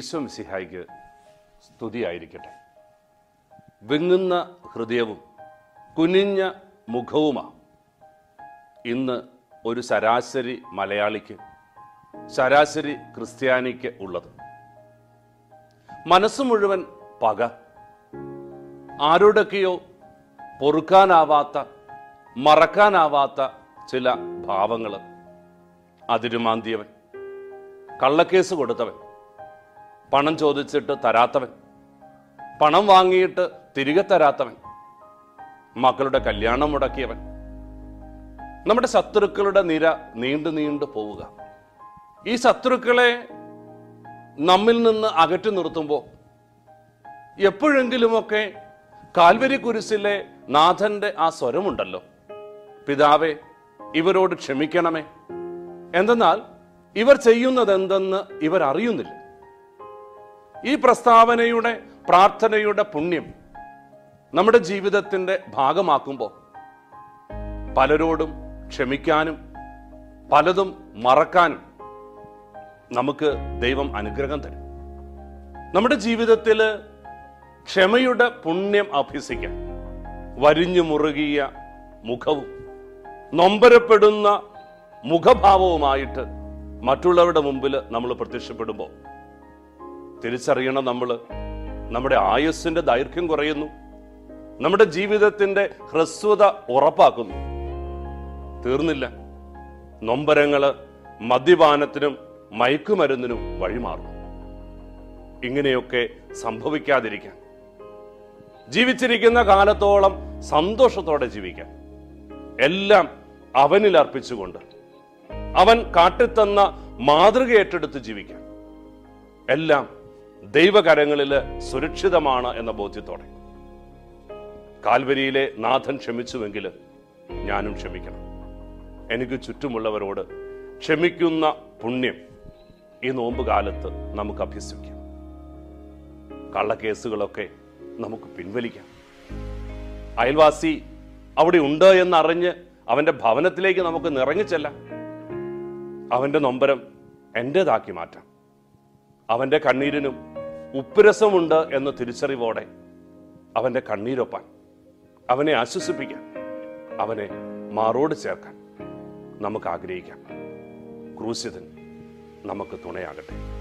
ഈശോ മിസിഹായിക്ക് സ്തുതിയായിരിക്കട്ടെ. വിങ്ങുന്ന ഹൃദയവും കുനിഞ്ഞ മുഖവുമാണ് ഇന്ന് ഒരു ശരാശരി മലയാളിക്ക് ശരാശരി ക്രിസ്ത്യാനിക്ക് ഉള്ളത്. മനസ്സ് മുഴുവൻ പക. ആരോടൊക്കെയോ പൊറുക്കാനാവാത്ത മറക്കാനാവാത്ത ചില ഭാവങ്ങൾ അതിരുമാന്തിയവൻ. കള്ളക്കേസ് കൊടുത്തവൻ. പണം ചോദിച്ചിട്ട് തരാത്തവൻ. പണം വാങ്ങിയിട്ട് തിരികെ തരാത്തവൻ. മക്കളുടെ കല്യാണം മുടക്കിയവൻ. നമ്മുടെ ശത്രുക്കളുടെ നിര നീണ്ടു നീണ്ടു പോവുക. ഈ ശത്രുക്കളെ നമ്മിൽ നിന്ന് അകറ്റി നിർത്തുമ്പോൾ എപ്പോഴെങ്കിലുമൊക്കെ കാൽവരി കുരിശിലെ നാഥന്റെ ആ സ്വരമുണ്ടല്ലോ. പിതാവെ ഇവരോട് ക്ഷമിക്കണമേ. എന്തെന്നാൽ ഇവർ ചെയ്യുന്നത് എന്തെന്ന് ഇവർ അറിയുന്നില്ല. ഈ പ്രസ്താവനയുടെ പ്രാർത്ഥനയുടെ പുണ്യം നമ്മുടെ ജീവിതത്തിന്റെ ഭാഗമാക്കുമ്പോൾ പലരോടും ക്ഷമിക്കാനും പലതും മറക്കാനും നമുക്ക് ദൈവം അനുഗ്രഹം തരും. നമ്മുടെ ജീവിതത്തിൽ ക്ഷമയുടെ പുണ്യം അഭ്യസിക്കാൻ വരിഞ്ഞു മുറുകിയ മുഖവും നൊമ്പരപ്പെടുന്ന മുഖഭാവവുമായിട്ട് മറ്റുള്ളവരുടെ മുമ്പിൽ നമ്മൾ പ്രത്യക്ഷപ്പെടുമ്പോൾ തിരിച്ചറിയണം നമ്മൾ നമ്മുടെ ആയുസ്സിന്റെ ദൈർഘ്യം കുറയുന്നു. നമ്മുടെ ജീവിതത്തിന്റെ ഹ്രസ്വത ഉറപ്പാക്കുന്നു. തീർന്നില്ല. നൊമ്പരങ്ങൾ മദ്യപാനത്തിനും മയക്കുമരുന്നിനും വഴിമാറും ഇങ്ങനെയൊക്കെ സംഭവിക്കാതിരിക്കാൻ. ജീവിച്ചിരിക്കുന്ന കാലത്തോളം സന്തോഷത്തോടെ ജീവിക്കാൻ. എല്ലാം അവനിൽ അർപ്പിച്ചുകൊണ്ട്. അവൻ കാട്ടിത്തന്ന മാതൃക ഏറ്റെടുത്ത് ജീവിക്കാൻ. എല്ലാം ദൈവകരങ്ങളിൽ സുരക്ഷിതമാണ് എന്ന ബോധ്യത്തോടെ. കാൽവരിയിലെ നാഥൻ ക്ഷമിച്ചുവെങ്കിൽ ഞാനും ക്ഷമിക്കണം. എനിക്ക് ചുറ്റുമുള്ളവരോട് ക്ഷമിക്കുന്ന പുണ്യം ഈ നോമ്പ് കാലത്ത് നമുക്ക് അഭ്യസിക്കാം. കള്ളക്കേസുകളൊക്കെ നമുക്ക് പിൻവലിക്കാം. അയൽവാസി അവിടെ ഉണ്ട് എന്നറിഞ്ഞ് അവന്റെ ഭവനത്തിലേക്ക് നമുക്ക് നിറങ്ങിച്ചെല്ലാം അവന്റെ നൊമ്പരം എന്റെതാക്കി മാറ്റാം. അവന്റെ കണ്ണീരിനും ഉപ്പുരസമുണ്ട് എന്ന തിരിച്ചറിവോടെ അവന്റെ കണ്ണീരൊപ്പാൻ അവനെ ആശ്വസിപ്പിക്കാൻ അവനെ മാറോട് ചേർക്കാൻ നമുക്ക് ആഗ്രഹിക്കാം. ക്രൂശിതൻ നമുക്ക് തുണയാകട്ടെ.